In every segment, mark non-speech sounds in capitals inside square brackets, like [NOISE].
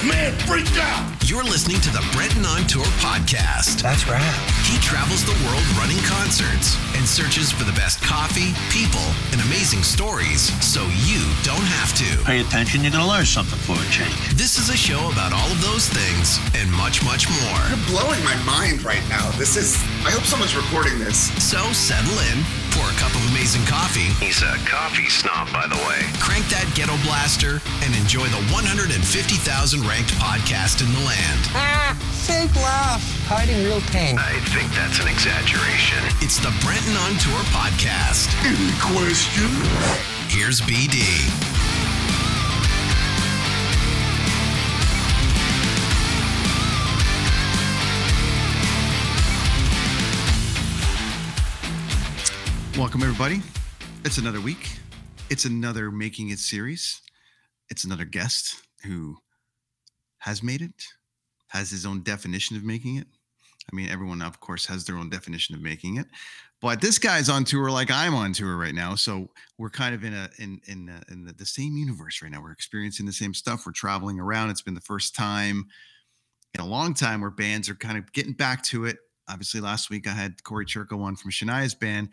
Wow, man, freaked out. You're listening to the Brenton on Tour podcast. That's right. He travels the world running concerts and searches for the best coffee, people, and amazing stories so you don't have to. Pay attention, you're going to learn something for a change. This is a show about all of those things and much, much more. You're blowing my mind right now. This is, I hope someone's recording this. So settle in, pour a cup of amazing coffee. He's a coffee snob, by the way. Crank that ghetto blaster and enjoy the 150,000 ranked podcast in the land. Ah, fake laugh, hiding real pain. I think that's an exaggeration. It's the Brenton on Tour podcast. Any questions? Here's BD. Welcome, everybody. It's another week. It's another Making It series. It's another guest who has made it, has his own definition of making it. I mean, everyone, of course, has their own definition of making it. But this guy's on tour like I'm on tour right now, so we're kind of in a in in a, in the, the same universe right now. We're experiencing the same stuff. We're traveling around. It's been the first time in a long time where bands are kind of getting back to it. Obviously, last week I had Corey Churko on from Shania's band,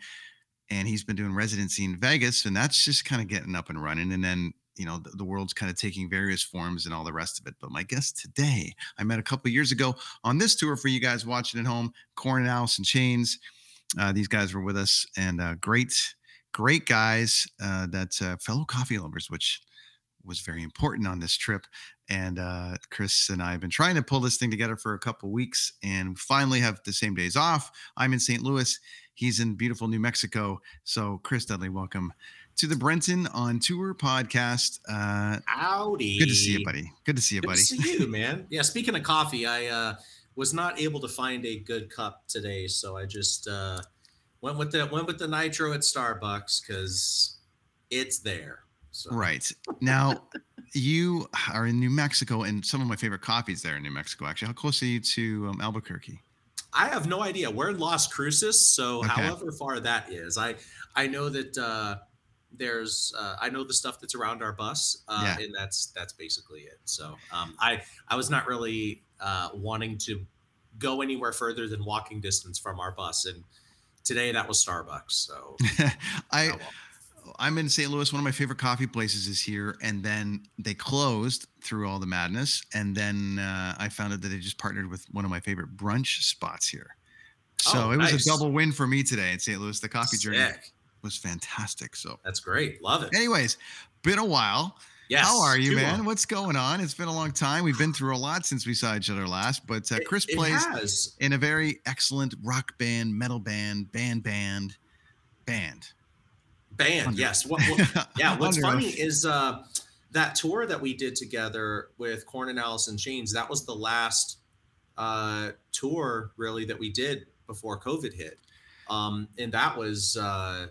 and he's been doing residency in Vegas, and that's just kind of getting up and running. And then you know the, the world's kind of taking various forms and all the rest of it. But my guest today, I met a couple years ago on this tour for you guys watching at home, Korn and Alice in Chains. Uh, these guys were with us, and uh, great, great guys uh, that uh, fellow coffee lovers, which was very important on this trip. And uh, Chris and I have been trying to pull this thing together for a couple weeks, and finally have the same days off. I'm in St. Louis. He's in beautiful New Mexico. So, Chris Dudley, welcome to the Brenton on Tour podcast. Uh, Howdy. good to see you, buddy. Good to see you, Good buddy. to see you, [LAUGHS] man. Yeah, speaking of coffee, I uh, was not able to find a good cup today, so I just uh, went with the went with the nitro at Starbucks because it's there. So Right. Now, you are in New Mexico, and some of my favorite coffees there in New Mexico, actually. How close are you to um, Albuquerque? I have no idea. We're in Las Cruces, so Okay. however far that is, I I know that uh, there's uh, I know the stuff that's around our bus, uh, Yeah. and that's that's basically it. So um, I I was not really uh, wanting to go anywhere further than walking distance from our bus, and today that was Starbucks. So [LAUGHS] I. oh well. I'm in St. Louis. One of my favorite coffee places is here, and then they closed through all the madness. And then uh, I found out that they just partnered with one of my favorite brunch spots here. So Oh, it was nice. a double win for me today in St. Louis. The coffee journey Sick. Was fantastic. So, That's great. Love it. anyways, been a while. Yes. How are you, man? long. What's going on? It's been a long time. We've been through a lot since we saw each other last. But uh, Chris it plays has. in a very excellent rock band, metal band, band, band, band. band yes what, what- [LAUGHS] yeah what's funny is uh that tour that we did together with korn and alice in chains that was the last uh tour really that we did before covid hit um and that was uh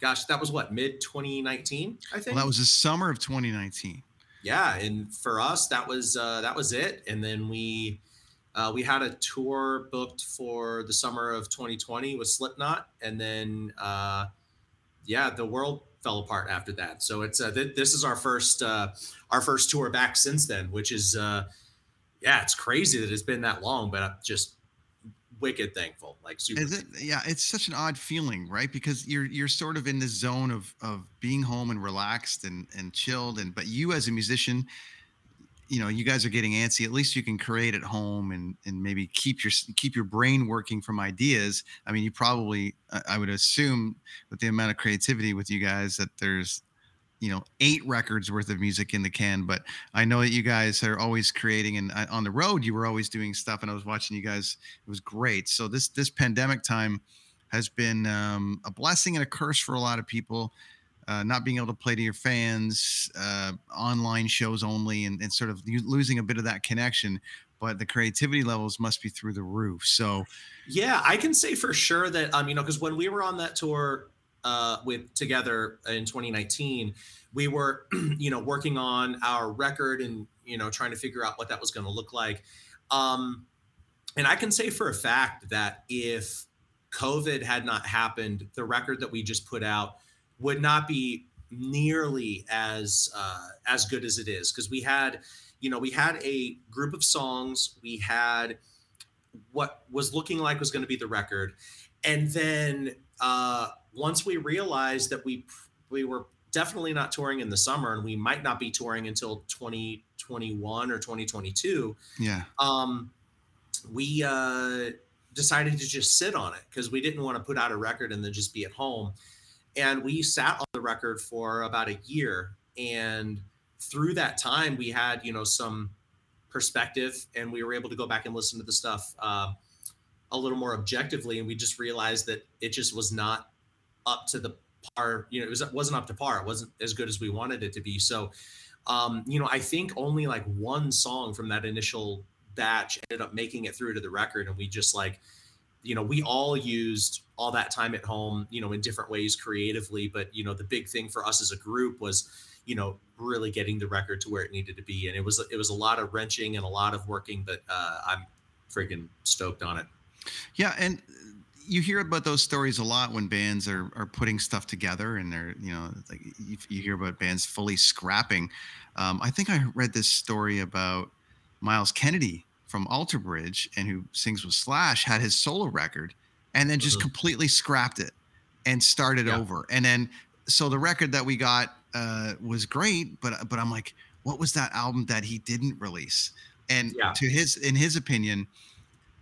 gosh that was what mid 2019 i think? Well, that was the summer of 2019. yeah and for us that was uh that was it. And then we uh, we had a tour booked for the summer of 2020 with slipknot. And then uh yeah the world fell apart after that. So it's uh, th- this is our first uh our first tour back since then which is uh yeah it's crazy that it's been that long but i'm just wicked thankful like super it? Yeah, it's such an odd feeling, right? Because you're you're sort of in this zone of of being home and relaxed and and chilled, and but you as a musician, you know, you guys are getting antsy. At least you can create at home and and maybe keep your keep your brain working from ideas. I mean, you probably I would assume with the amount of creativity with you guys that there's you know eight records worth of music in the can but i know that you guys are always creating and on the road you were always doing stuff and i was watching you guys it was great so this this pandemic time has been um, a blessing and a curse for a lot of people uh, not being able to play to your fans, uh, online shows only, and, and sort of losing a bit of that connection. But the creativity levels must be through the roof. So, Yeah, I can say for sure that um, you know, because when we were on that tour uh with together in 2019, we were, [CLEARS THROAT] you know, working on our record and you know, trying to figure out what that was going to look like. Um, and I can say for a fact that if COVID had not happened, the record that we just put out would not be nearly as uh, as good as it is. Because we had, you know, we had a group of songs, we had what was looking like was going to be the record, and then uh, once we realized that we we were definitely not touring in the summer and we might not be touring until 2021 or 2022 yeah. um, we uh, decided to just sit on it because we didn't want to put out a record and then just be at home. And we sat on the record for about a year. And through that time, we had, you know, some perspective and we were able to go back and listen to the stuff uh, a little more objectively. And we just realized that it just was not up to the par, you know, it, was, it wasn't up to par. It wasn't as good as we wanted it to be. So, um, you know, I think only like one song from that initial batch ended up making it through to the record and we just like you know we all used all that time at home you know in different ways creatively but you know the big thing for us as a group was you know really getting the record to where it needed to be and it was it was a lot of wrenching and a lot of working but uh, i'm freaking stoked on it Yeah, and you hear about those stories a lot when bands are are putting stuff together, and they're you know like you, you hear about bands fully scrapping. Um, I think I read this story about Myles Kennedy from Alter Bridge, and who sings with Slash, had his solo record, and then just Mhm. completely scrapped it and started Yeah. over. And then so the record that we got uh, was great, but but I'm like, what was that album that he didn't release? And Yeah. to his in his opinion,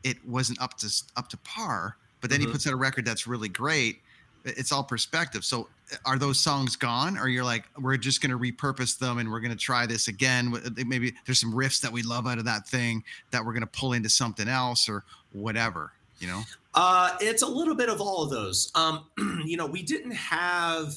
it wasn't up to up to par. But then he Mhm. puts out a record that's really great. It's all perspective. So are those songs gone, or you're like, we're just going to repurpose them and we're going to try this again? Maybe there's some riffs that we love out of that thing that we're going to pull into something else or whatever. You know? Uh, it's a little bit of all of those. Um, [CLEARS THROAT] you know, we didn't have,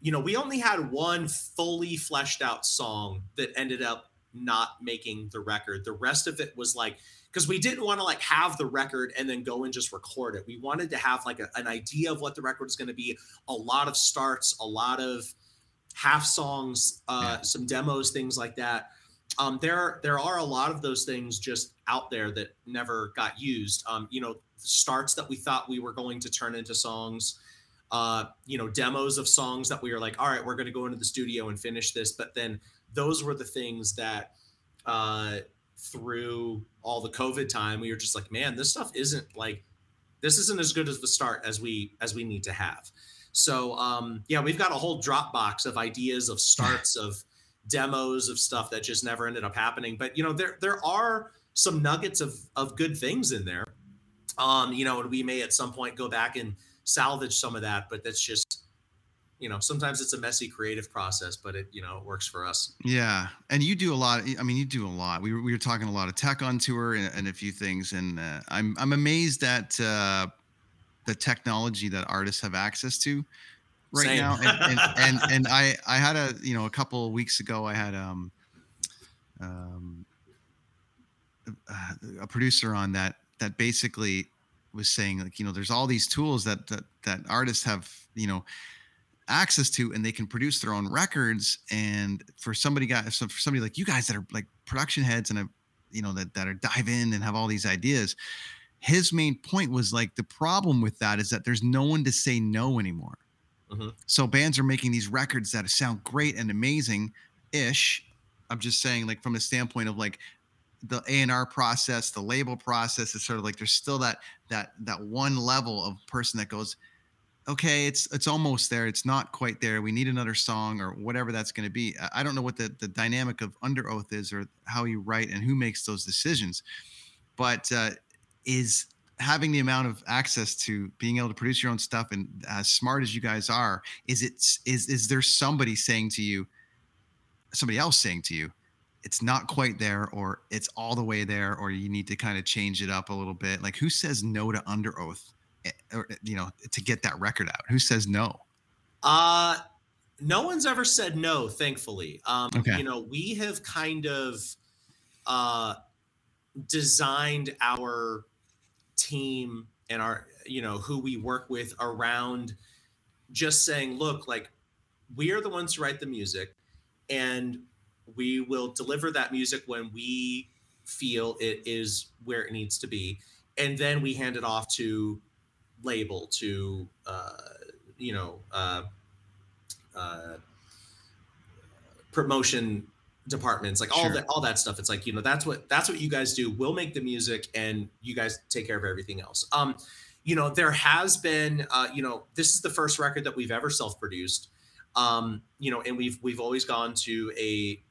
you know, we only had one fully fleshed out song that ended up not making the record. The rest of it was like, because we didn't want to like have the record and then go and just record it. We wanted to have like a, an idea of what the record is going to be, a lot of starts, a lot of half songs, uh, Yeah. some demos, things like that um, there there are a lot of those things just out there that never got used. Um, you know, starts that we thought we were going to turn into songs. Uh, you know, demos of songs that we were like, all right, we're going to go into the studio and finish this. But then those were the things that uh, through all the COVID time, we were just like, man, this stuff isn't like this isn't as good as the start as we as we need to have. So um, yeah, we've got a whole Dropbox of ideas of starts of demos of stuff that just never ended up happening. But you know, there there are some nuggets of of good things in there. Um, you know, and we may at some point go back and salvage some of that, but that's just you know, sometimes it's a messy creative process, but it you know it works for us. Yeah, and you do a lot. I mean, you do a lot. We were, we were talking a lot of tech on tour and, and a few things, and uh, I'm I'm amazed at uh, the technology that artists have access to right Same. now. And and, [LAUGHS] and and I I had a you know a couple of weeks ago I had um um a producer on that that basically was saying like you know there's all these tools that that that artists have you know access to and they can produce their own records and for somebody guys so for somebody like you guys that are like production heads and you know that, that are dive in and have all these ideas his main point was like the problem with that is that there's no one to say no anymore Mhm. so bands are making these records that sound great and amazing ish i'm just saying like from the standpoint of like the A&R process, the label process is sort of like there's still that that that one level of person that goes, okay, it's it's almost there, it's not quite there. We need another song or whatever that's going to be. I- don't know what the the dynamic of Underoath is or how you write and who makes those decisions, but uh, is having the amount of access to being able to produce your own stuff and as smart as you guys are, is it is is there somebody saying to you, somebody else saying to you, it's not quite there or it's all the way there or you need to kind of change it up a little bit like who says no to underoath you know to get that record out who says no Uh no one's ever said no, thankfully. Um, Okay. you know, we have kind of uh designed our team and our you know who we work with around just saying look like we are the ones who write the music and we will deliver that music when we feel it is where it needs to be and then we hand it off to label to uh you know uh uh promotion departments like all Sure. that all that stuff. It's like you know that's what that's what you guys do. We'll make the music and you guys take care of everything else. Um you know there has been uh you know this is the first record that we've ever self-produced. Um you know and we've we've always gone to a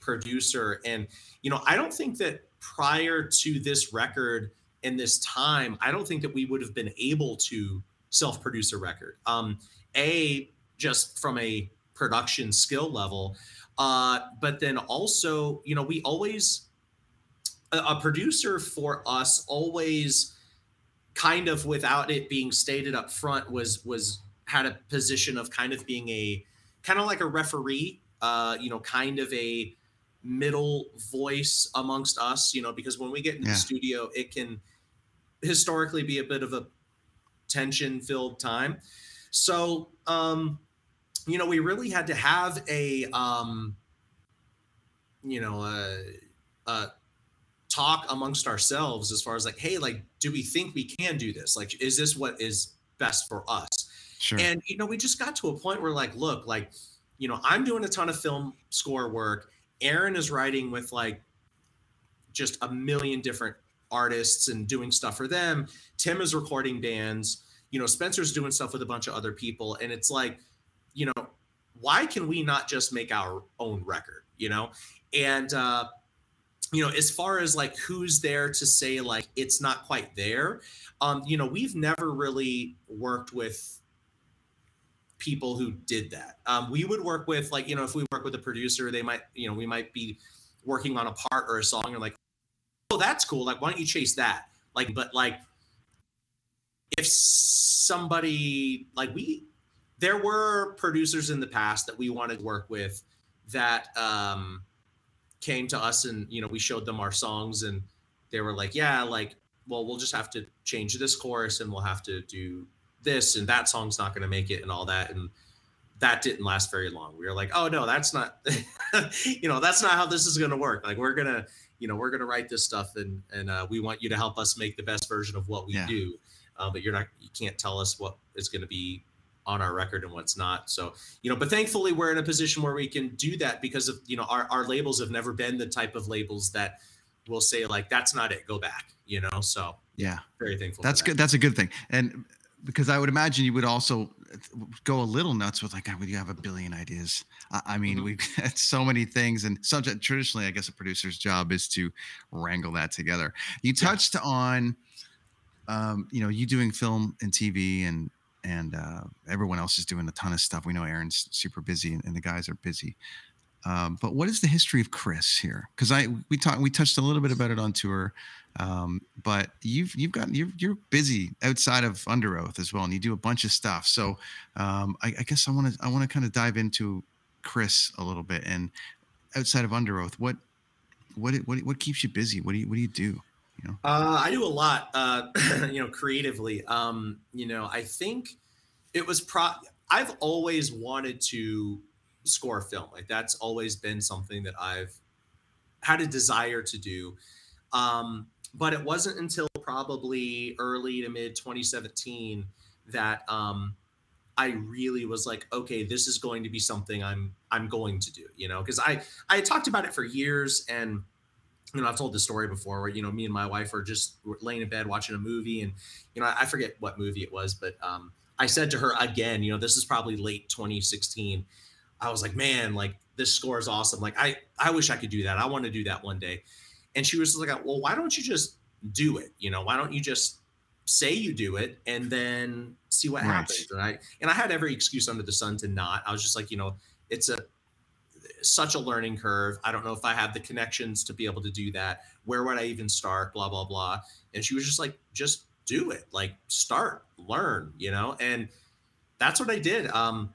producer. And you know i don't think that prior to this record and this time i don't think that we would have been able to self-produce a record um a just from a production skill level uh but then also you know we always a, a producer for us always kind of without it being stated up front was was had a position of kind of being a kind of like a referee uh you know kind of a middle voice amongst us you know because when we get in Yeah. the studio it can historically be a bit of a tension filled time. So um you know we really had to have a um you know a, a talk amongst ourselves as far as like hey like do we think we can do this? Like is this what is best for us? Sure. and you know we just got to a point where like look like you know i'm doing a ton of film score work. Aaron is writing with like just a million different artists and doing stuff for them. Tim is recording bands. You know spencer's doing stuff with a bunch of other people. And it's like you know why can we not just make our own record you know? And uh you know as far as like who's there to say like it's not quite there um you know we've never really worked with people who did that. Um we would work with like you know if we work with a producer they might you know we might be working on a part or a song and like oh that's cool. Like why don't you chase that? Like but like if somebody like we there were producers in the past that we wanted to work with that um came to us and you know we showed them our songs and they were like yeah like well we'll just have to change this chorus and we'll have to do this and that song's not going to make it and all that and that didn't last very long. We were like oh no that's not [LAUGHS] you know that's not how this is going to work. Like we're going to you know we're going to write this stuff and and uh, we want you to help us make the best version of what we Yeah. do uh, but you're not you can't tell us what is going to be on our record and what's not so you know but thankfully we're in a position where we can do that because of you know our, our labels have never been the type of labels that will say like that's not it go back you know so yeah. very thankful for That's that. good. That's a good thing. And because I would imagine you would also go a little nuts with like, would you have a billion ideas. I, mean, Mhm. we've got so many things and subject traditionally, I guess a producer's job is to wrangle that together. You Yeah. touched on, um, you know, you doing film and TV and, and uh, everyone else is doing a ton of stuff. We know Aaron's super busy and, and the guys are busy. Um, but what is the history of Chris here? Because I we talked we touched a little bit about it on tour, um, but you've you've got you're you're busy outside of Underoath as well, and you do a bunch of stuff. So um, I, I guess I want to I want to kind of dive into Chris a little bit and outside of Underoath, what what what what keeps you busy? What do you what do you do? You know? Uh, I do a lot, uh, [LAUGHS] you know, creatively. Um, you know, I think it was pro. I've always wanted to score a film. Like that's always been something that I've had a desire to do. Um, but it wasn't until probably early to mid 2017 that um, I really was like, okay, this is going to be something I'm I'm going to do. You know, because I I had talked about it for years and you know, I've told this story before where, you know, me and my wife are just laying in bed watching a movie and, you know, I forget what movie it was, but um, I said to her again, you know, this is probably late 2016. I was like, man, like this score is awesome. Like, I, I wish I could do that. I want to do that one day. And she was like, well, why don't you just do it? You know, why don't you just say you do it and then see what Right. happens? And I, and I had every excuse under the sun to not, I was just like, you know, it's a, such a learning curve. I don't know if I have the connections to be able to do that. Where would I even start? Blah, blah, blah. And she was just like, just do it. Like start, learn, you know? And that's what I did. Um,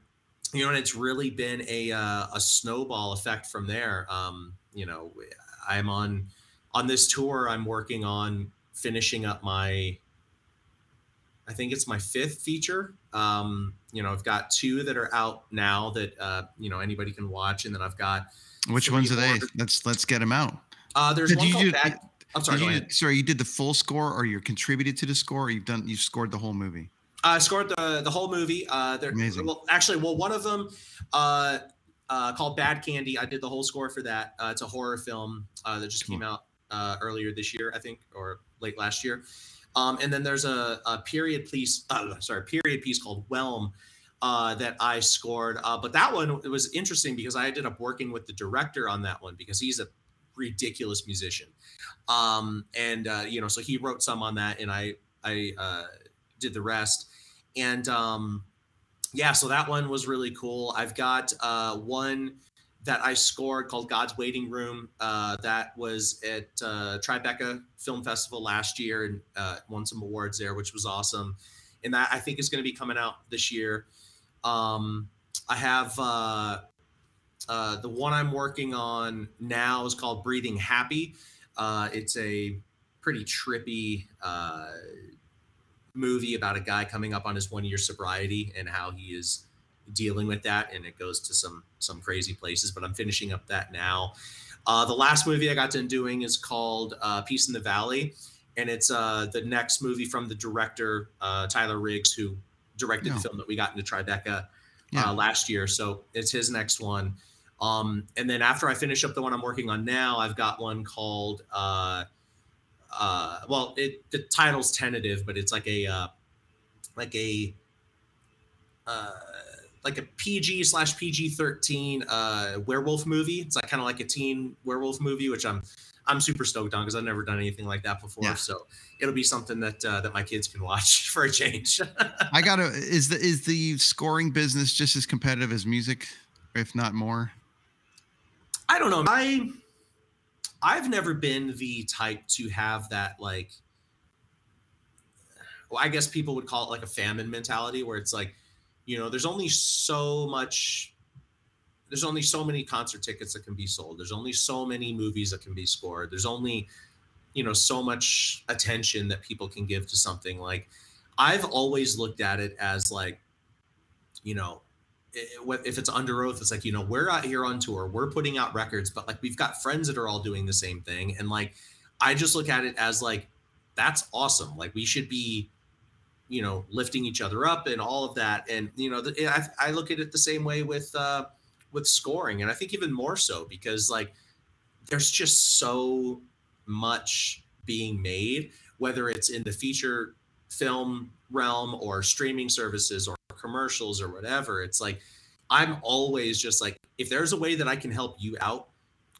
you know, and it's really been a uh, a snowball effect from there. Um, you know, I'm on on this tour. I'm working on finishing up my. I think it's my fifth feature. Um, you know, I've got two that are out now that uh, you know anybody can watch, and then I've got which ones are they? more. Let's let's get them out. Uh, there's Did one you called do- Bad. I'm sorry. You- sorry, you did the full score, or you contributed to the score, or you've done you scored the whole movie. I scored the the whole movie. Uh, there, Amazing. Well, actually, well, one of them, uh, uh, called Bad Candy. I did the whole score for that. Uh, it's a horror film uh, that just came out uh, earlier this year, I think, or late last year. Um, and then there's a, a period piece. Uh, sorry, period piece called Whelm. Uh, that I scored, uh, but that one it was interesting because I ended up working with the director on that one because he's a ridiculous musician, um, and uh, you know, so he wrote some on that, and I I uh, did the rest. And um, yeah, so that one was really cool. I've got uh, one that I scored called God's Waiting Room. Uh, that was at uh, Tribeca Film Festival last year and uh, won some awards there, which was awesome. And that I think is going to be coming out this year. Um, I have uh, uh, the one I'm working on now is called Breathing Happy. Uh, it's a pretty trippy movie about a guy coming up on his one year sobriety and how he is dealing with that and it goes to some some crazy places but i'm finishing up that now uh, the last movie i got done doing is called uh, peace in the valley and it's uh, the next movie from the director uh, tyler riggs who directed Yeah. the film that we got into tribeca Yeah. uh, last year so it's his next one um, and then after i finish up the one i'm working on now i've got one called uh, uh well it the title's tentative but it's like a uh like a uh like a pg slash pg 13 uh werewolf movie it's like kind of like a teen werewolf movie which i'm i'm super stoked on because i've never done anything like that before Yeah. so it'll be something that uh, that my kids can watch [LAUGHS] for a change I gotta is the is the scoring business just as competitive as music, if not more? I don't know. I I've never been the type to have that like well, I guess people would call it like a famine mentality where it's like, you know, there's only so much there's only so many concert tickets that can be sold. There's only so many movies that can be scored. There's only, you know, so much attention that people can give to something. Like I've always looked at it as like, you know, if it's underoath, it's like, you know, we're out here on tour, we're putting out records, but like we've got friends that are all doing the same thing. And like, I just look at it as like, that's awesome. Like we should be, you know, lifting each other up and all of that. And, you know, the, I, I look at it the same way with, uh, with scoring. And I think even more so because like, there's just so much being made, whether it's in the feature film realm or streaming services or commercials or whatever. It's like I'm always just like, if there's a way that I can help you out,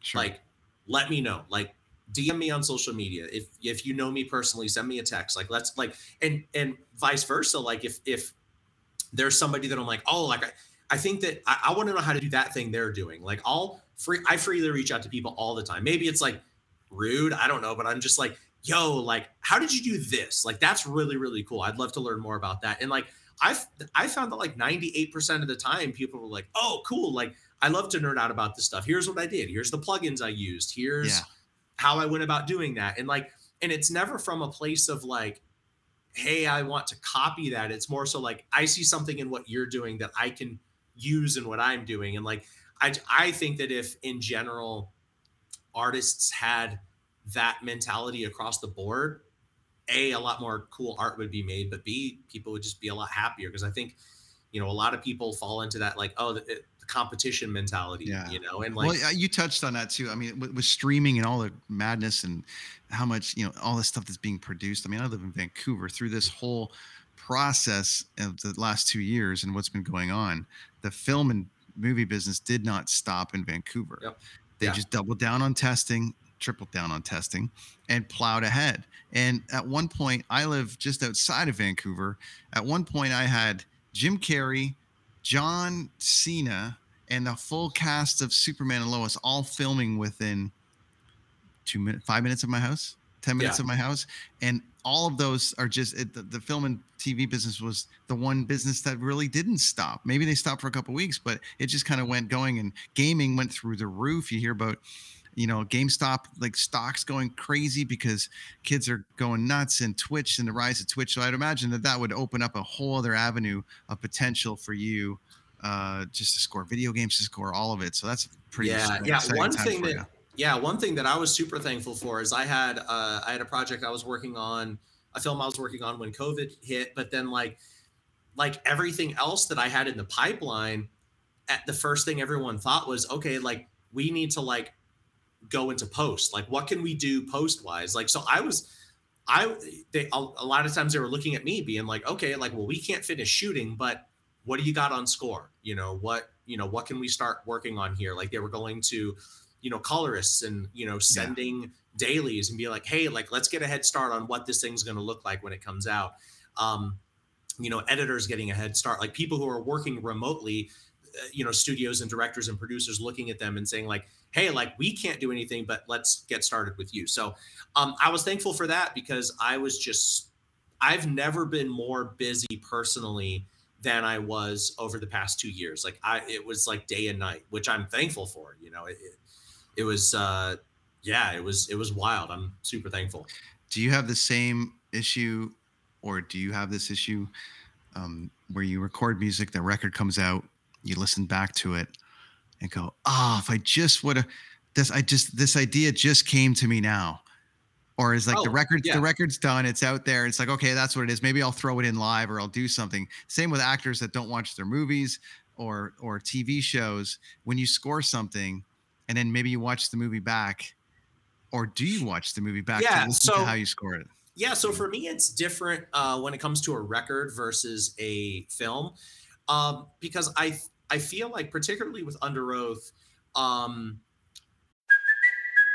Sure. like let me know. Like DM me on social media. If if you know me personally, send me a text. Like let's like and and vice versa. Like if if there's somebody that I'm like, oh, like I, I think that I, I want to know how to do that thing they're doing. Like I'll free I freely reach out to people all the time. Maybe it's like rude, I don't know, but I'm just like, yo, like how did you do this? Like that's really, really cool. I'd love to learn more about that. And like I've I found that like 98% of the time people were like, oh, cool. Like I love to nerd out about this stuff. Here's what I did. Here's the plugins I used. Here's Yeah. How I went about doing that. And like, and it's never from a place of like, hey, I want to copy that. It's more so like I see something in what you're doing that I can use in what I'm doing. And like I I think that if in general artists had that mentality across the board, A, a lot more cool art would be made, but B, people would just be a lot happier. Because I think, you know, a lot of people fall into that like, oh, the competition mentality, Yeah. you know, and like well, you touched on that too. I mean, with, with streaming and all the madness and how much you know all the stuff that's being produced. I mean, I live in Vancouver. Through this whole process of the last two years and what's been going on, the film and movie business did not stop in Vancouver. Yep. They Yeah. just doubled down on testing, tripled down on testing, and plowed ahead. And at one point, I live just outside of Vancouver. At one point, I had Jim Carrey, John Cena, and the full cast of Superman and Lois all filming within two minutes, five minutes of my house. 10 minutes Yeah. of my house. And all of those are just it, the, the film and TV business was the one business that really didn't stop. Maybe they stopped for a couple weeks, but it just kind of went going and gaming went through the roof. You hear about, you know, GameStop like stocks going crazy because kids are going nuts and Twitch and the rise of Twitch. So I'd imagine that that would open up a whole other avenue of potential for you uh, just to score video games, to score all of it. So that's pretty yeah yeah one thing that you. yeah one thing that i was super thankful for is i had uh i had a project i was working on a film i was working on when covid hit but then like like everything else that i had in the pipeline at the first thing everyone thought was okay like we need to like go into post like what can we do post wise like so i was i they a, a lot of times they were looking at me being like okay like well we can't finish shooting but what do you got on score? You know what you know what can we start working on here? Like they were going to you know colorists and you know sending dailies and be like hey like let's get a head start on what this thing's going to look like when it comes out. Um you know editors getting a head start like people who are working remotely uh, you know studios and directors and producers looking at them and saying like hey like we can't do anything but let's get started with you. So um i was thankful for that because i was just i've never been more busy personally than i was over the past two years. Like i it was like day and night which i'm thankful for you know it, it, it was uh yeah it was it was wild. I'm super thankful. Do you have the same issue, or do you have this issue um, where you record music, the record comes out, you listen back to it, and go, "Ah, if I just would have this, I just this idea just came to me now." Or is like the Oh, record, yeah. the record's done, it's out there. It's like, okay, that's what it is. Maybe I'll throw it in live or I'll do something. Same with actors that don't watch their movies or or TV shows. When you score something, and then maybe you watch the movie back, or do you watch the movie back Yeah, to listen so- to how you score it? Yeah, so for me, it's different uh, when it comes to a record versus a film, um, because I I feel like particularly with Underoath, um,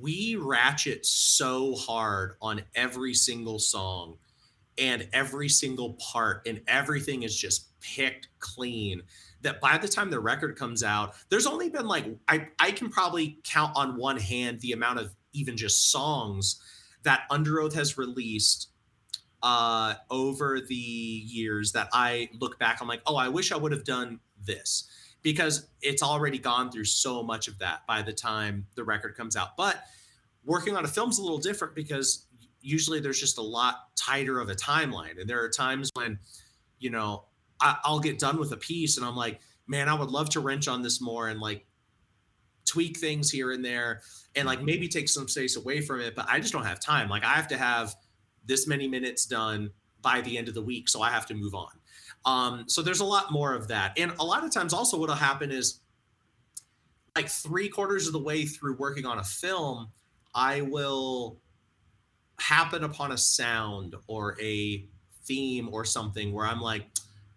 We ratchet so hard on every single song and every single part, and everything is just picked clean. That by the time the record comes out, there's only been like I I can probably count on one hand the amount of even just songs that Underoath has released uh over the years that I look back I'm like, "Oh, I wish I would have done this." Because it's already gone through so much of that by the time the record comes out. But working on a film's a little different because usually there's just a lot tighter of a timeline. And there are times when you know I, i'll get done with a piece and i'm like man i would love to wrench on this more and like tweak things here and there and like maybe take some space away from it but i just don't have time. Like i have to have this many minutes done by the end of the week so i have to move on um so there's a lot more of that and a lot of times also what'll happen is like three quarters of the way through working on a film I will happen upon a sound or a theme or something where I'm like,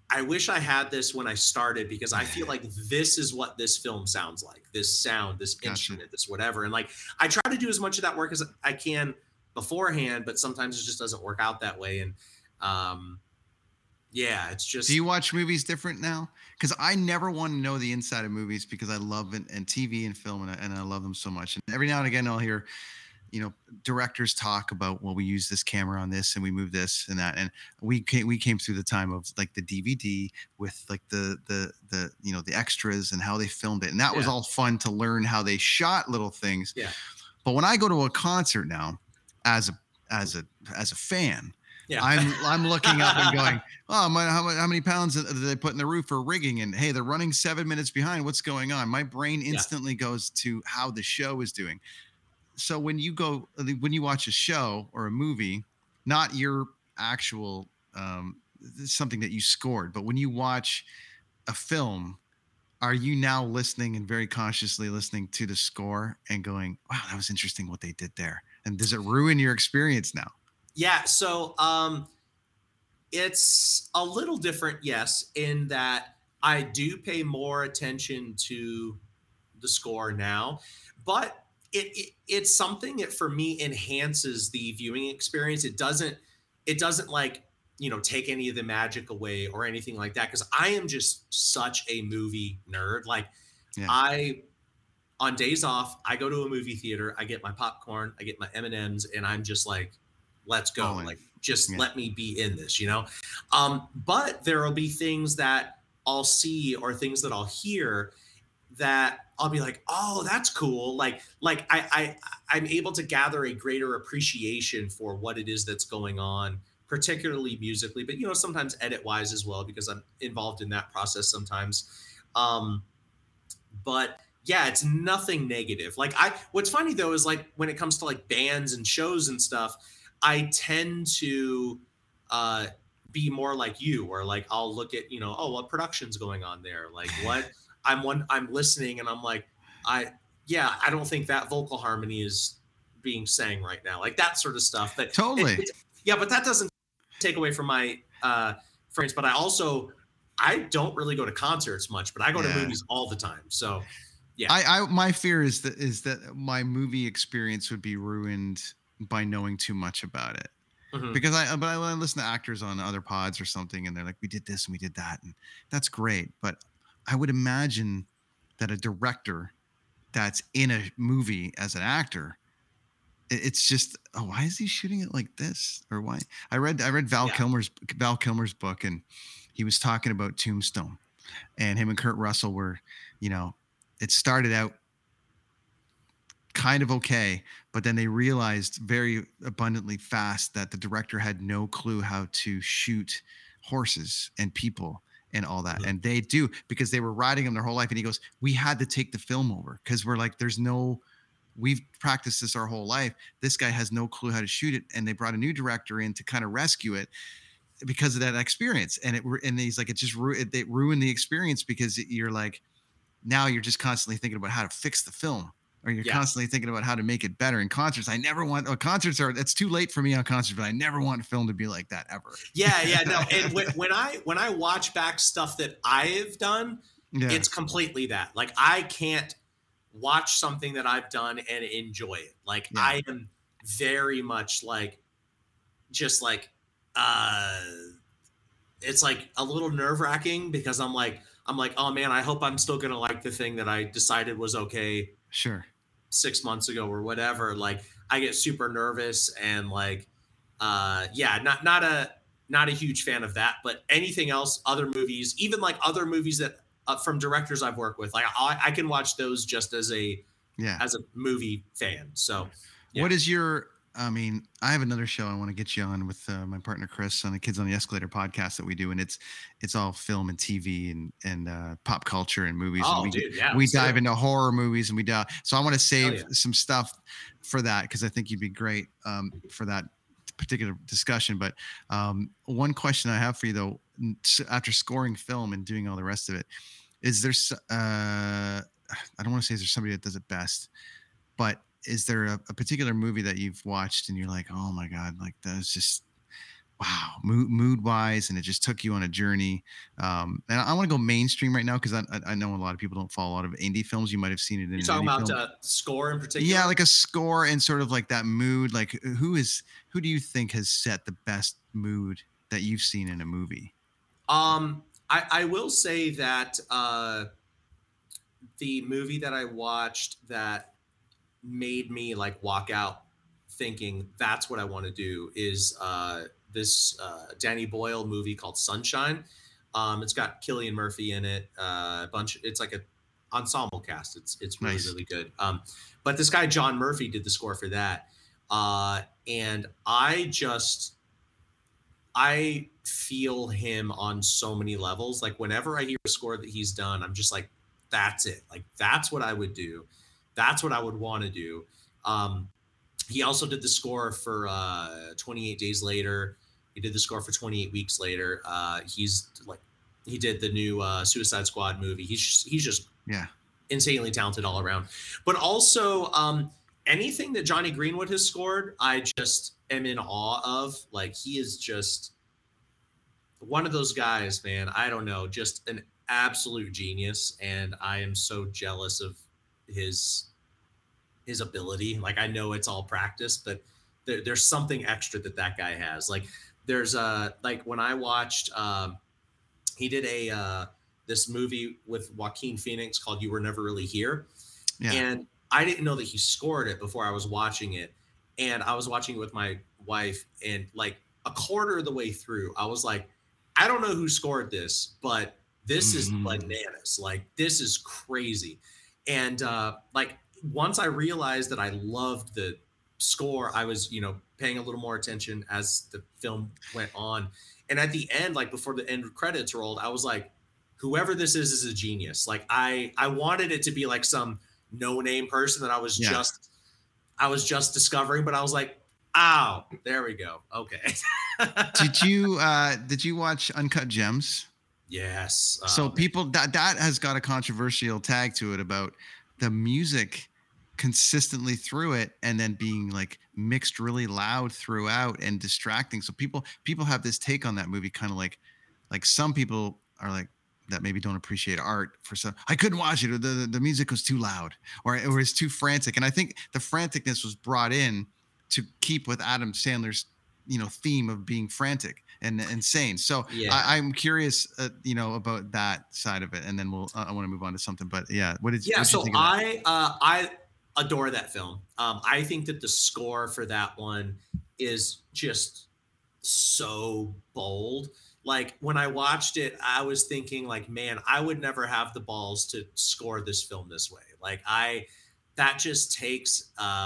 I wish I had this when I started because I feel like this is what this film sounds like. This sound, this Gotcha. instrument, this whatever. And like I try to do as much of that work as I can beforehand, but sometimes it just doesn't work out that way. And um yeah, it's just Do you watch movies different now? Because I never want to know the inside of movies because I love it and TV and film and I, and I love them so much. And every now and again, I'll hear, you know, directors talk about, well, we use this camera on this and we move this and that. And we came, we came through the time of like the DVD with like the the the you know the extras and how they filmed it, and that was all fun to learn how they shot little things. Yeah. But when I go to a concert now, as a as a as a fan. Yeah. I'm I'm looking up and going, [LAUGHS] oh, my, how, how many pounds did they put in the roof for rigging? And hey, they're running seven minutes behind. What's going on? My brain instantly goes to how the show is doing. So when you go when you watch a show or a movie, not your actual um, something that you scored, but when you watch a film, are you now listening and very consciously listening to the score and going, wow, that was interesting what they did there? And does it ruin your experience now? Yeah, so um it's a little different, yes, in that I do pay more attention to the score now, but it, it it's something that for me enhances the viewing experience. It doesn't it doesn't like you know take any of the magic away or anything like that because I am just such a movie nerd. Like Yeah. I on days off, I go to a movie theater, I get my popcorn, I get my M&Ms and I'm just like let's go. All. Like just Yeah. let me be in this, you know? Um but there will be things that I'll see or things that I'll hear that I'll be like, oh, that's cool. Like, like I, I, I'm able to gather a greater appreciation for what it is that's going on, particularly musically, but you know, sometimes edit wise as well, because I'm involved in that process sometimes. Um, but yeah, it's nothing negative. Like I, what's funny though is like when it comes to like bands and shows and stuff, I tend to uh, be more like you, or like I'll look at you know, oh, what production's going on there? Like [LAUGHS] what I'm one, I'm listening and I'm like, I yeah, I don't think that vocal harmony is being sang right now, like that sort of stuff. It- Totally. it- yeah, but that doesn't take away from my uh, friends. But I also I don't really go to concerts much, but I go to movies all the time. So yeah, I, I my fear is that is that my movie experience would be ruined by knowing too much about it. Mhm. Because I but I, I listen to actors on other pods or something and they're like, we did this and we did that, and that's great. But I would imagine that a director that's in a movie as an actor, it's just, oh, why is he shooting it like this? Or why? I read I read Val Yeah. Kilmer's Val Kilmer's book and he was talking about Tombstone, and him and Kurt Russell were, you know, it started out kind of okay, but then they realized very abundantly fast that the director had no clue how to shoot horses and people and all that. And they do because they were riding them their whole life. And he goes, We had to take the film over because we're like, there's no we've practiced this our whole life. This guy has no clue how to shoot it. And they brought a new director in to kind of rescue it because of that experience. And it and he's like, it just ru- it, it ruined the experience because you're like, now you're just constantly thinking about how to fix the film or you're Yeah. constantly thinking about how to make it better in concerts i never want oh, concerts are it's too late for me on concerts but i never want a film to be like that ever yeah, yeah, no. [LAUGHS] And when, when I when I watch back stuff that I've done, yeah it's completely that. Like I can't watch something that I've done and enjoy it. Like Yeah. I am very much like just like uh it's like a little nerve wracking because I'm like I'm like, oh man, I hope I'm still gonna like the thing that I decided was okay sure six months ago or whatever. Like I get super nervous and like uh yeah, not not a not a huge fan of that. But anything else, other movies, even like other movies that uh, from directors I've worked with, like I, I can watch those just as a yeah as a movie fan. So yeah. what is your i mean i have another show i want to get you on with uh, my partner chris on the kids on the escalator podcast that we do and it's it's all film and tv and and uh, pop culture and movies Oh, and we, dude, yeah, we dive it. into horror movies and we dive so i want to save yeah. some stuff for that because i think you'd be great um, for that particular discussion but um, one question i have for you though after scoring film and doing all the rest of it is there uh, i don't want to say is there somebody that does it best but is there a, a particular movie that you've watched and you're like oh my god like that was just wow mood, mood wise and it just took you on a journey um and i, want to go mainstream right now because I, I I know a lot of people don't follow a lot of indie films you might have seen it in you're talking about film. uh, score in particular. yeah like a score and sort of like that mood like who is who do you think has set the best mood that you've seen in a movie Um, I, I will say that uh, the movie that I watched that made me like walk out thinking that's what I want to do is uh, this uh, Danny Boyle movie called Sunshine. Um, it's got Cillian Murphy in it. Uh, a bunch. It's like a ensemble cast. It's it's really Nice. really good. Um, but this guy John Murphy did the score for that. Uh, and I just, I feel him on so many levels. Like whenever I hear a score that he's done, I'm just like, that's it. Like that's what I would do. That's what I would want to do. Um, he also did the score for uh, 28 Days Later. He did the score for 28 Weeks Later. Uh, he's like, he did the new uh, Suicide Squad movie. He's just, he's just yeah insanely talented all around. But also, um, anything that Jonny Greenwood has scored, I just am in awe of. Like he is just one of those guys, man. I don't know, just an absolute genius, and I am so jealous of his his ability. Like I know it's all practice, but there, there's something extra that that guy has. Like there's a like when I watched, um, he did a uh, this movie with Joaquin Phoenix called "You Were Never Really Here," yeah. and I didn't know that he scored it before I was watching it, and I was watching it with my wife, and like a quarter of the way through, I was like, I don't know who scored this, but this is mm-hmm. bananas. Like this is crazy. And uh like once I realized that I loved the score, I was, you know, paying a little more attention as the film went on. And at the end, like before the end credits rolled, I was like, whoever this is is a genius. Like I I wanted it to be like some no-name person that I was yeah. just I was just discovering, but I was like, oh, there we go. Okay. did [LAUGHS] you uh did you watch Uncut Gems? Yes. so um, people that that has got a controversial tag to it about the music consistently through it and then being like mixed really loud throughout and distracting. So people people have this take on that movie kind of like like some people are like that maybe don't appreciate art for some I couldn't watch it or the, the, the music was too loud or it was too frantic. And I think the franticness was brought in to keep with Adam Sandler's you know theme of being frantic and insane. So yeah. I, am curious, uh, you know, about that side of it, and then we'll. Uh, I want to move on to something, but yeah, what did yeah? What did so I uh, I adore that film. Um, I think that the score for that one is just so bold. Like when I watched it, I was thinking, like, man, I would never have the balls to score this film this way. Like I, that just takes. uh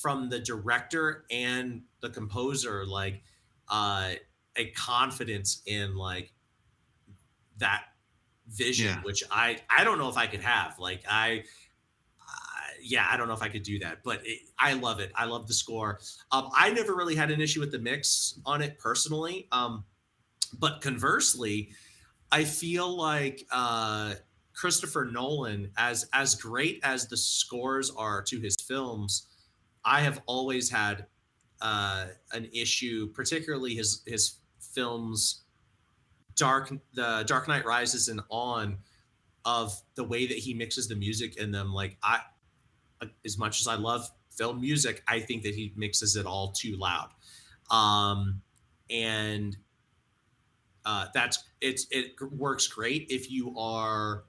from the director and the composer like uh a confidence in like that vision yeah. which i i don't know if i could have like i yeah, I don't know if I could do that, but it, I love it. I love the score. Um, I never really had an issue with the mix on it personally. Um, but conversely, I feel like uh, Christopher Nolan, as as great as the scores are to his films, I have always had uh, an issue, particularly his his films, Dark the Dark Knight Rises and on, of the way that he mixes the music in them. Like I, as much as I love film music, I think that he mixes it all too loud, um, and uh, that's it's it works great if you are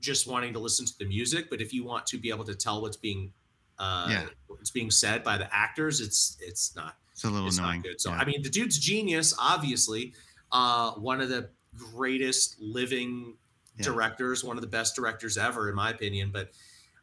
just wanting to listen to the music, but if you want to be able to tell what's being uh, yeah. it's being said by the actors, it's it's not. It's a little it's annoying. good. So yeah. I mean, the dude's genius, obviously. Uh, one of the greatest living yeah. directors, one of the best directors ever, in my opinion. But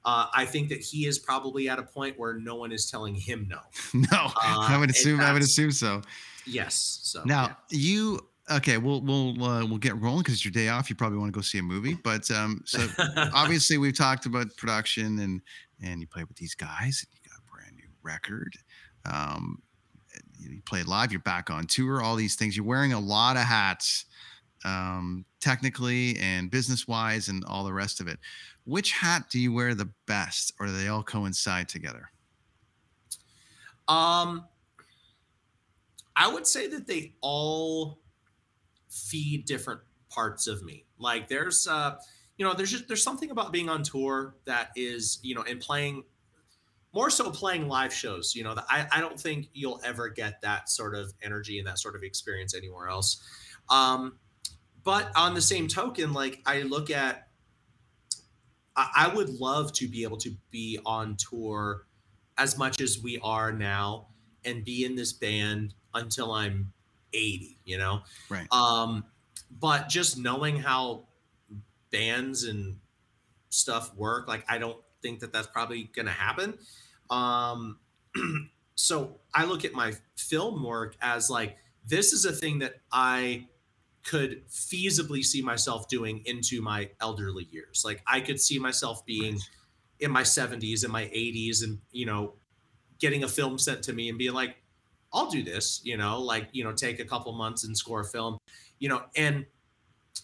uh, I think that he is probably at a point where no one is telling him no. [LAUGHS] no, uh, I would assume. I would assume so. Yes. So now yeah. you okay we'll we'll uh, we'll get rolling because it's your day off you probably want to go see a movie but um so [LAUGHS] obviously we've talked about production and and you play with these guys and you got a brand new record um you play live you're back on tour all these things. You're wearing a lot of hats um technically and business wise and all the rest of it. Which hat do you wear the best or do they all coincide together? Um i would say that they all feed different parts of me. Like there's uh you know, there's just there's something about being on tour that is, you know, and playing more so playing live shows, you know, that I, I don't think you'll ever get that sort of energy and that sort of experience anywhere else. Um, but on the same token, like I look at I, I would love to be able to be on tour as much as we are now and be in this band until I'm 80, you know? Right. Um, but just knowing how bands and stuff work, like, I don't think that that's probably going to happen. Um, [CLEARS THROAT] so I look at my film work as like this is a thing that I could feasibly see myself doing into my elderly years. Like I could see myself being in my 70s and my 80s and you know getting a film sent to me and being like I'll do this, you know, like you know take a couple months and score a film, you know, and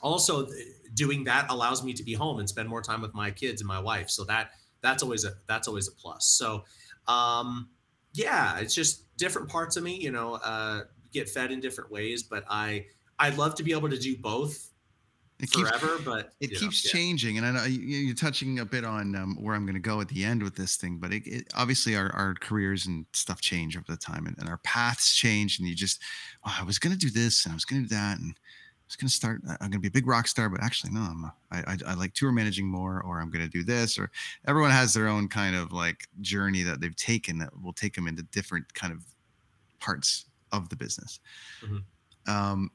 also doing that allows me to be home and spend more time with my kids and my wife. So that that's always a that's always a plus. So um yeah, it's just different parts of me, you know, uh get fed in different ways, but I I'd love to be able to do both it forever, keeps, but it know, keeps yeah. changing. And I know you- you're touching a bit on um, where I'm going to go at the end with this thing, but it, it, obviously our, our careers and stuff change over the time and, and our paths change. And you just, oh, I was going to do this and I was going to do that. And was going to start, I'm going to be a big rock star, but actually, no, I'm, I, I, I like tour managing more, or I'm going to do this, or everyone has their own kind of like journey that they've taken that will take them into different kind of parts of the business. Mhm. Um,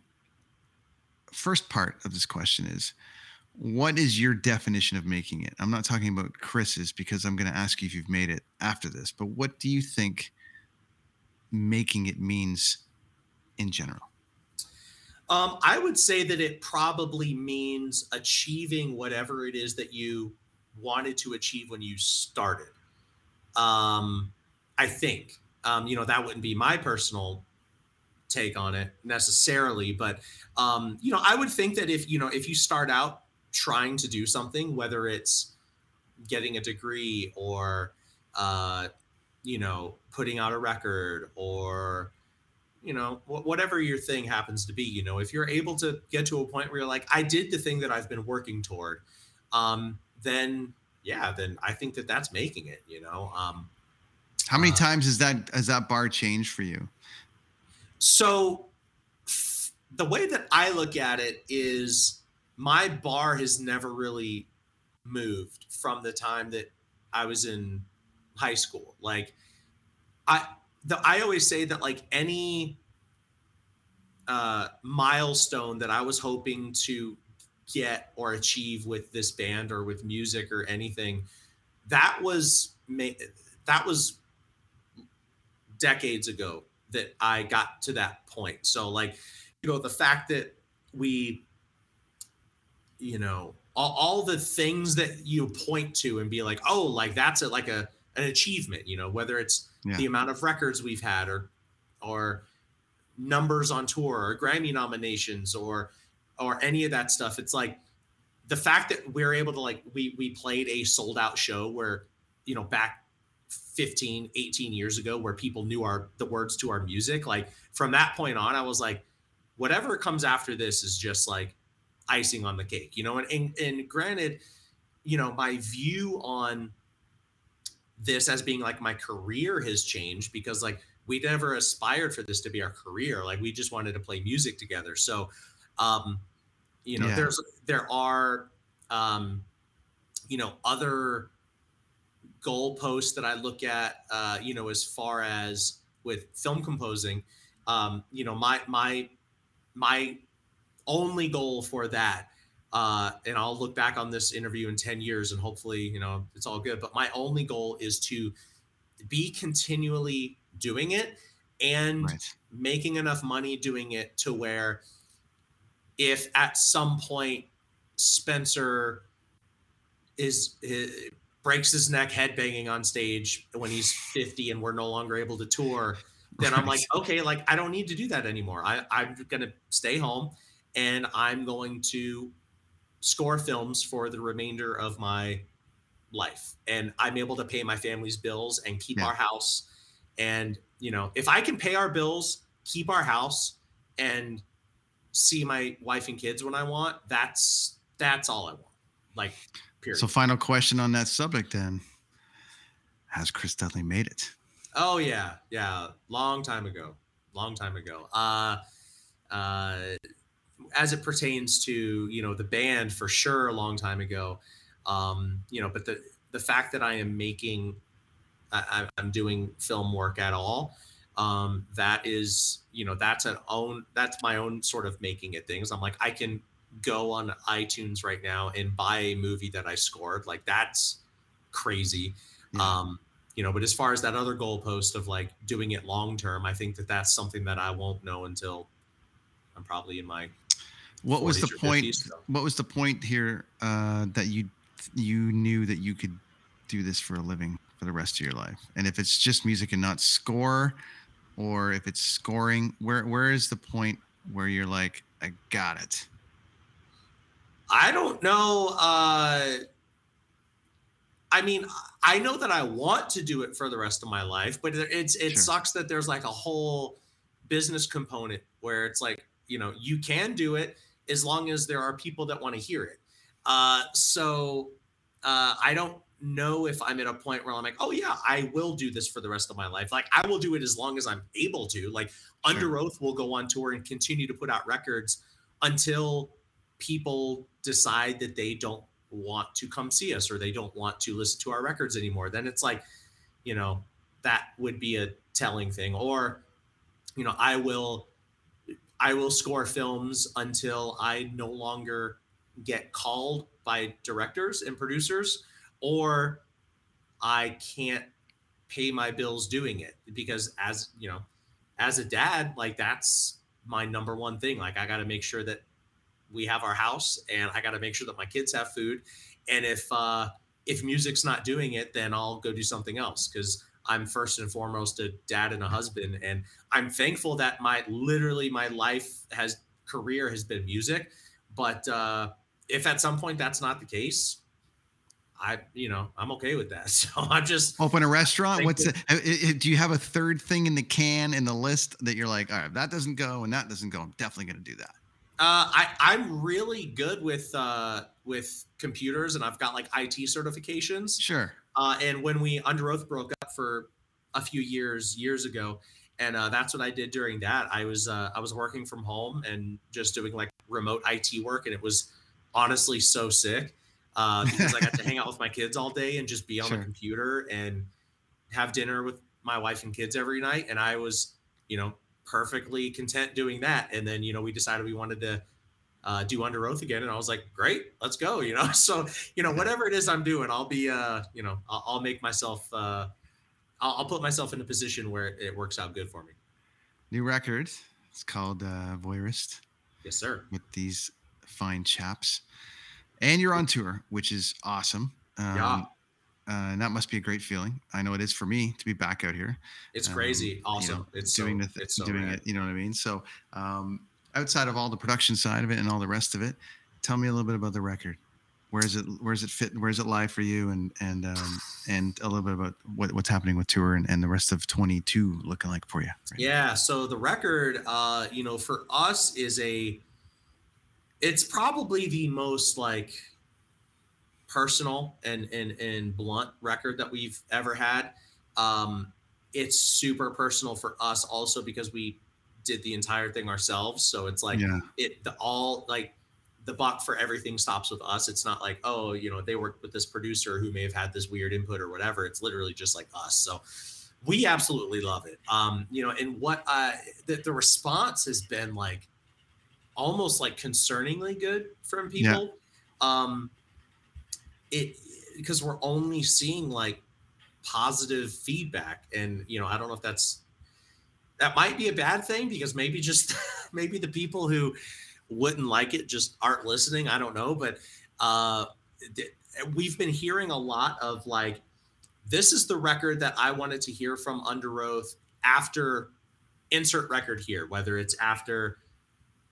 first part of this question is what is your definition of making it? I'm not talking about Chris's because I'm going to ask you if you've made it after this, but what do you think making it means in general? Um, I would say that it probably means achieving whatever it is that you wanted to achieve when you started. Um, I think, um, you know, that wouldn't be my personal take on it necessarily, but, um, you know, I would think that if, you know, if you start out trying to do something, whether it's getting a degree or, uh, you know, putting out a record or, you know wh- whatever your thing happens to be you know if you're able to get to a point where you're like i did the thing that i've been working toward um then yeah then i think that that's making it you know um How many Uh, times has that has that bar changed for you? so f- the way that i look at it is my bar has never really moved from the time that i was in high school like i the i always say that like any uh milestone that i was hoping to get or achieve with this band or with music or anything that was that was decades ago that I got to that point. So like, you know, the fact that we, you know, all, all the things that you point to and be like, oh, like that's a, like a an achievement, you know, whether it's Yeah. the amount of records we've had or or numbers on tour or Grammy nominations or or any of that stuff. It's like the fact that we're able to like we we played a sold out show where you know back 15 18 years ago where people knew our the words to our music like from that point on i was like whatever comes after this is just like icing on the cake you know and and, and granted you know my view on this as being like my career has changed because like we never aspired for this to be our career. Like we just wanted to play music together. So um you know Yeah. there's there are um you know other goalposts that i look at uh you know as far as with film composing. Um you know my my my only goal for that uh and i'll look back on this interview in 10 years and hopefully you know it's all good but my only goal is to be continually doing it and Right. making enough money doing it to where if at some point Spencer is, i- breaks his neck headbanging on stage when he's 50 and we're no longer able to tour, then I'm like, okay, like I don't need to do that anymore. I, I'm gonna stay home and I'm going to score films for the remainder of my life. And I'm able to pay my family's bills and keep Yeah. our house. And you know, if I can pay our bills, keep our house, and see my wife and kids when I want, that's that's all I want. Like, period. So, final question on that subject then Has Chris Dudley made it? Oh yeah, yeah, long time ago, long time ago. Uh, uh, as it pertains to you know the band, for sure, a long time ago. Um, you know, but the the fact that I am making, I, I'm doing film work at all, um, that is, you know, that's an own, that's my own sort of making it things. I'm like, I can go on iTunes right now and buy a movie that I scored. Like that's crazy. Yeah. Um, you know, but as far as that other goalpost of like doing it long term, I think that that's something that I won't know until I'm probably in my. What was the point? 50s, so. What was the point here uh, that you you knew that you could do this for a living for the rest of your life? And if it's just music and not score, or if it's scoring, where where is the point where you're like, I got it? I don't know. Uh, I mean, I know that I want to do it for the rest of my life, but it's it Sure. sucks that there's like a whole business component where it's like you know you can do it as long as there are people that want to hear it. Uh, so uh, I don't know if I'm at a point where I'm like, oh yeah, I will do this for the rest of my life. Like I will do it as long as I'm able to. Like Underoath will go on tour and continue to put out records until people decide that they don't want to come see us or they don't want to listen to our records anymore. Then it's like, you know, that would be a telling thing. Or, you know, I will I will score films until I no longer get called by directors and producers, or I can't pay my bills doing it because as you know, as a dad, like that's my number one thing. Like I got to make sure that we have our house and I got to make sure that my kids have food. And if uh if music's not doing it, then I'll go do something else because I'm first and foremost a dad and a husband. And I'm thankful that my literally my life has career has been music. But uh if at some point that's not the case, I you know I'm okay with that. [LAUGHS] So I'm just Open a restaurant. What's you. it, uh, uh, do you have a third thing in the can in the list that you're like, all right, if that doesn't go and that doesn't go, I'm definitely going to do that. Uh, I I'm really good with uh, with computers, and I've got like IT certifications. Sure. Uh, and when we Underoath broke up for a few years years ago, and uh, that's what I did during that. I was uh, I was working from home and just doing like remote IT work, and it was honestly so sick uh, [LAUGHS] because I got to hang out with my kids all day and just be on Sure. the computer and have dinner with my wife and kids every night, and I was you know perfectly content doing that. And then you know we decided we wanted to uh, do Underoath again, and I was like, great, let's go. You know, [LAUGHS] so you know whatever it is I'm doing, I'll be uh, you know I'll, I'll make myself uh, I'll, I'll put myself in a position where it works out good for me. New record. It's called uh, Voyeurist Yes, sir. with these fine chaps. And you're on tour, which is awesome. Um, Yeah. Uh, and that must be a great feeling. I know it is for me to be back out here. It's um, crazy, you awesome. know, it's doing so, the th- it's so doing it. You know what I mean? So, um, outside of all the production side of it and all the rest of it, tell me a little bit about the record. Where is it? Where does it fit? Where does it lie for you? And and um, and a little bit about what, what's happening with tour and, and the rest of 22 looking like for you. right. Yeah. So the record, uh, you know, for us is a, it's probably the most like personal and and and blunt record that we've ever had. Um, it's super personal for us also because we did the entire thing ourselves. So it's like Yeah. it the all like the buck for everything stops with us. It's not like, oh, you know, they worked with this producer who may have had this weird input or whatever. It's literally just like us. So we absolutely love it. Um, you know, and what uh the, the response has been like almost like concerningly good from Yeah. people. Um it because we're only seeing like positive feedback. And you know, I don't know if that's that might be a bad thing because maybe just [LAUGHS] maybe the people who wouldn't like it just aren't listening. I don't know, but uh, we've been hearing a lot of like, this is the record that I wanted to hear from Underoath after insert record here, whether it's after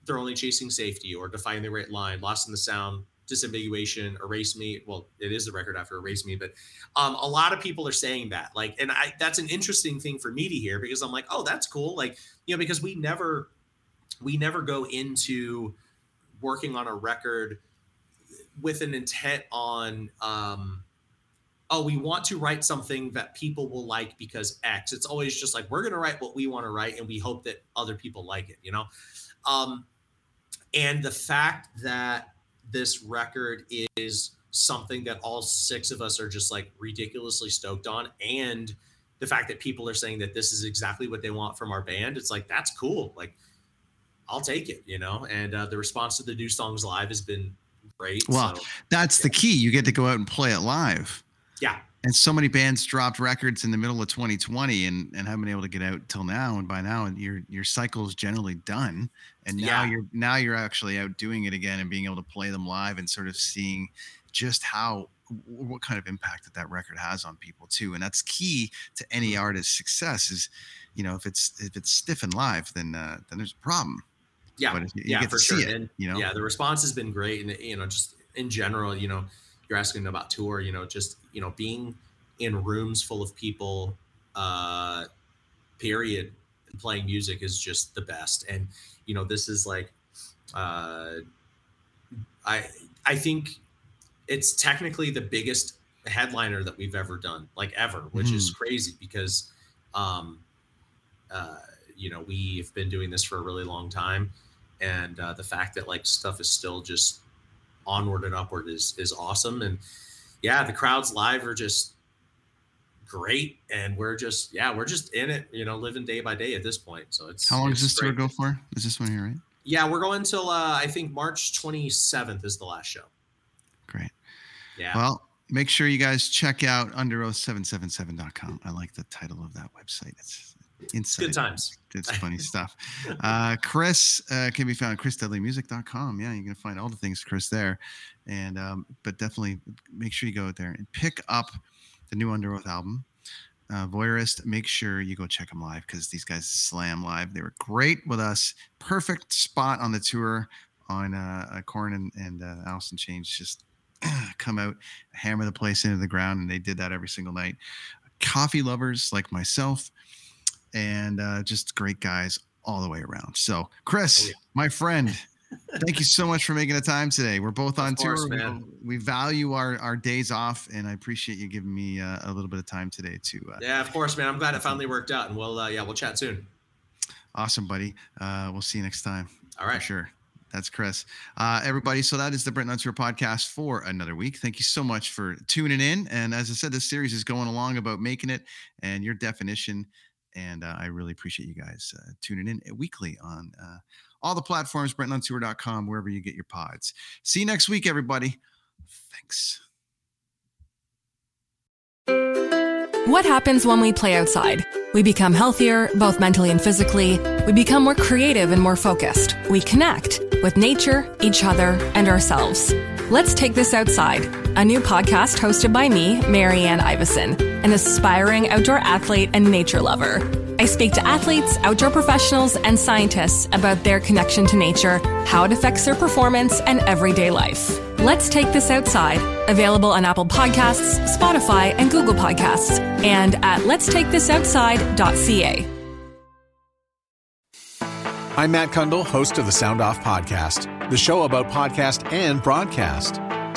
they're only chasing safety or define the great line, lost in the sound, disambiguation, erase me. Well, it is the record after erase me, but um, a lot of people are saying that. Like, and I that's an interesting thing for me to hear because I'm like, oh, that's cool. Like, you know, because we never we never go into working on a record with an intent on um oh we want to write something that people will like because x it's always just like we're going to write what we want to write and we hope that other people like it you know um and the fact that this record is something that all six of us are just like ridiculously stoked on and the fact that people are saying that this is exactly what they want from our band it's like that's cool like I'll take it, you know. And uh, the response to the new songs live has been great. Well, so, that's the key. You get to go out and play it live. yeah, And so many bands dropped records in the middle of 2020 and, and haven't been able to get out till now. And by now, your your cycle is generally done. And now Yeah. you're now you're actually out doing it again and being able to play them live and sort of seeing just how what kind of impact that that record has on people too. And that's key to any Mm-hmm. artist's success. Is you know if it's if it's stiff and live, then uh, then there's a problem. Yeah, But you- you yeah, get for to see sure. it, and you know? yeah, the response has been great, and you know, just in general, you know, you're asking about tour, you know, just you know, being in rooms full of people, uh, period, playing music is just the best. And you know, this is like, uh, I I think it's technically the biggest headliner that we've ever done, like ever, which is crazy because, um, uh, you know, we've been doing this for a really long time, and uh, the fact that like stuff is still just onward and upward is is awesome. And yeah, the crowds live are just great, and we're just yeah, we're just in it, you know, living day by day at this point. So it's How long it's does this tour great. go for? Is this one here, right? Yeah, we're going till uh, I think March 27th is the last show. Great. Yeah. Well, make sure you guys check out underoath777.com. I like the title of that website. It's inside. good times. It's funny [LAUGHS] stuff. Uh, Chris uh, can be found at chrisdudleymusic.com. Yeah, you can find all the things Chris there. And um, but definitely make sure you go out there and pick up the new Underoath album. Uh, Voyeurist, make sure you go check them live because these guys slam live. They were great with us. Perfect spot on the tour on uh, uh, Korn and, and uh, Alice in Chains. Just [CLEARS THROAT] come out, hammer the place into the ground, and they did that every single night. Coffee lovers like myself, and uh, just great guys all the way around. So, Chris, my friend, [LAUGHS] thank you so much for making the time today. We're both on course, tour. We- man. We, value our, our days off, and I appreciate you giving me uh, a little bit of time today to. Uh, Yeah, of course, man. I'm glad it finally worked out, and we'll uh, yeah, we'll chat soon. Awesome, buddy. Uh, we'll see you next time. All right. Sure. That's Chris. Uh, everybody, so that is the Brent Tour podcast for another week. Thank you so much for tuning in. And as I said, this series is going along about making it and your definition. And uh, I really appreciate you guys uh, tuning in weekly on uh, all the platforms, BrentNunTour.com, wherever you get your pods. See you next week, everybody. Thanks. What happens when we play outside? We become healthier, both mentally and physically. We become more creative and more focused. We connect with nature, each other, and ourselves. Let's Take This Outside, a new podcast hosted by me, Marianne Iveson, an aspiring outdoor athlete and nature lover. I speak to athletes, outdoor professionals, and scientists about their connection to nature, how it affects their performance, and everyday life. Let's Take This Outside, available on Apple Podcasts, Spotify, and Google Podcasts, and at letstakethisoutside.ca. I'm Matt Cundill, host of the Sound Off Podcast, the show about podcast and broadcast.